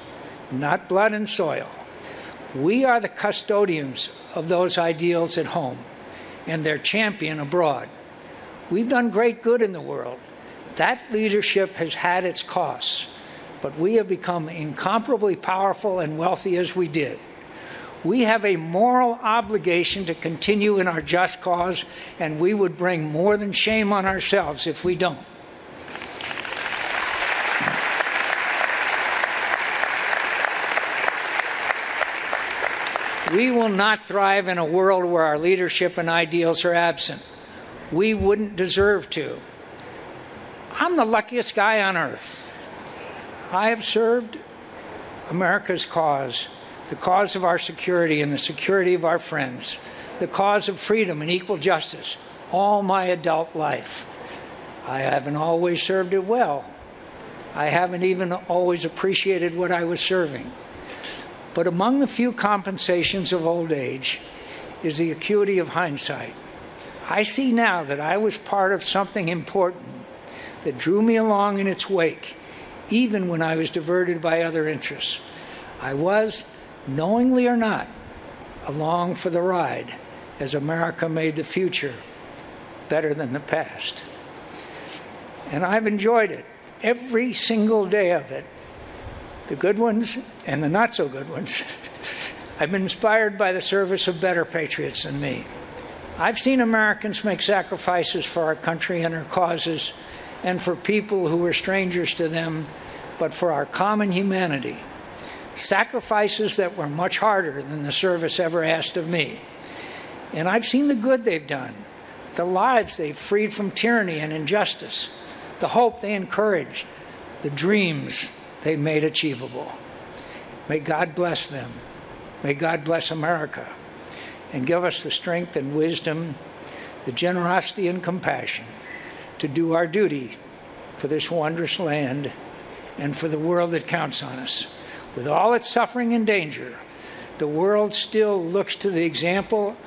not blood and soil. We are the custodians of those ideals at home and their champion abroad. We've done great good in the world. That leadership has had its costs, but we have become incomparably powerful and wealthy as we did. We have a moral obligation to continue in our just cause, and we would bring more than shame on ourselves if we don't. We will not thrive in a world where our leadership and ideals are absent. We wouldn't deserve to. I'm the luckiest guy on earth. I have served America's cause, the cause of our security and the security of our friends, the cause of freedom and equal justice all my adult life. I haven't always served it well. I haven't even always appreciated what I was serving. But among the few compensations of old age is the acuity of hindsight. I see now that I was part of something important that drew me along in its wake, even when I was diverted by other interests. I was, knowingly or not, along for the ride as America made the future better than the past. And I've enjoyed it, every single day of it the good ones and the not so good ones. I've been inspired by the service of better patriots than me. I've seen Americans make sacrifices for our country and our causes and for people who were strangers to them, but for our common humanity. Sacrifices that were much harder than the service ever asked of me. And I've seen the good they've done, the lives they've freed from tyranny and injustice, the hope they encouraged, the dreams they made achievable. May God bless them. May God bless America and give us the strength and wisdom, the generosity and compassion to do our duty for this wondrous land and for the world that counts on us. With all its suffering and danger, the world still looks to the example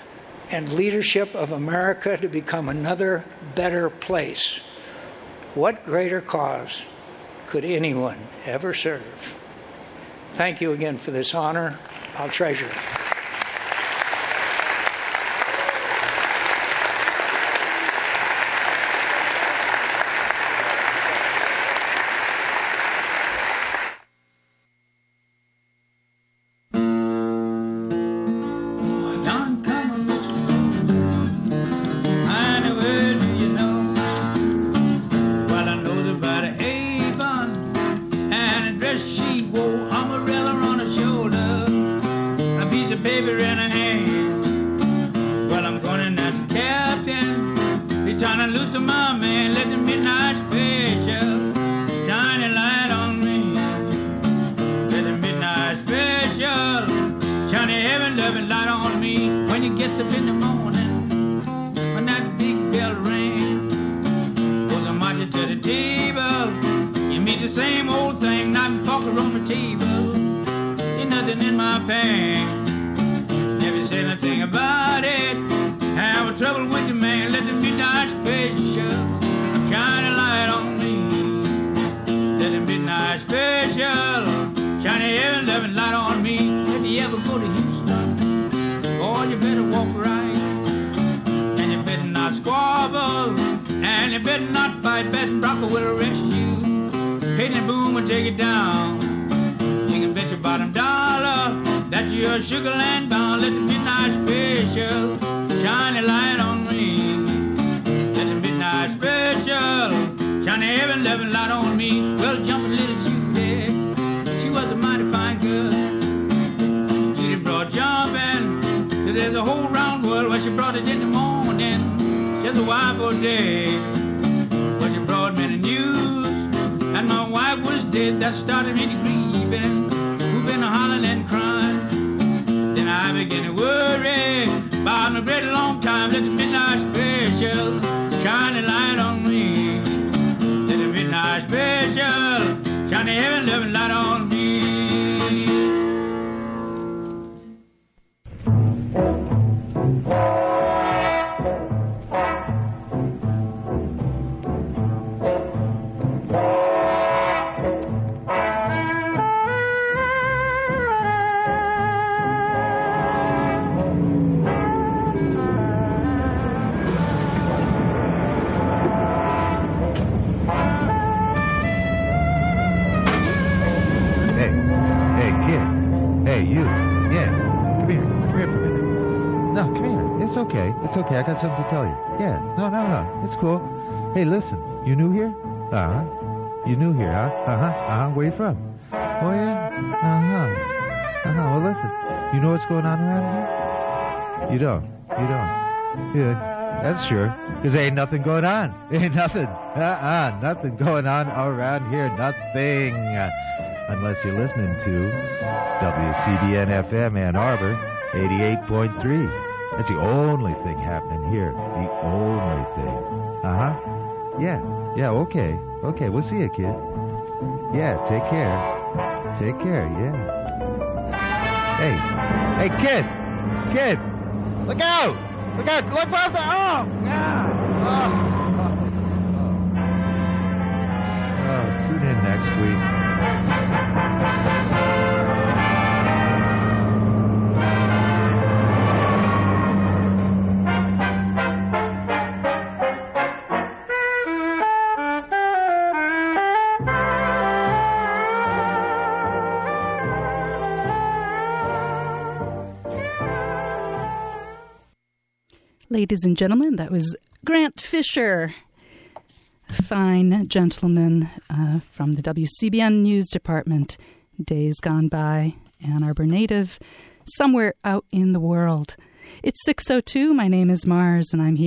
and leadership of America to become another better place. What greater cause could anyone ever serve? Thank you again for this honor. I'll treasure it. To my man, let the midnight special shine a light on me. Let the midnight special shine a heaven-loving light on me. When you get up in the morning, when that big bell rings, goes a march to the table. You meet the same old thing, not talking on the table. Ain't nothing in my pants. take it down. You can bet your bottom dollar that your sugar land bound. Let the midnight special shine a light on me. Let the midnight special shine a heaven loving light on me. Well, jumping little Judy, she was a mighty fine girl. Judy brought jumping to there's a whole round world. Well, she brought it in the morning, just a wild or day. but she brought me the news, and my wife was dead. That started me to grieving, who been hollering and crying. Then I began to worry about a great long time. Let the midnight special shine a light on me. Let the midnight special shine a heaven loving something to tell you. Yeah. No, no, no. It's cool. Hey, listen. You new here? Uh huh. You new here, huh? Uh huh. Uh huh. Where you from? Oh yeah. Uh huh. Uh huh. Well, listen. You know what's going on around here? You don't. You don't. Yeah. That's sure. Because ain't nothing going on. Ain't nothing. Uh-uh. Nothing going on around here. Nothing. Unless you're listening to WCBN FM Ann Arbor 88.3. That's the only thing happening here. The only thing. Uh-huh. Yeah. Yeah, okay. Okay, we'll see you, kid. Yeah, take care. Take care, yeah. Hey. Hey, kid! Kid! Look out! Look out! Look out the oh! Yeah. Oh. oh, tune in next week. Ladies and gentlemen, that was Grant Fisher, fine gentleman uh, from the WCBN News Department. Days gone by, Ann Arbor native, somewhere out in the world. It's 6:02. My name is Mars, and I'm here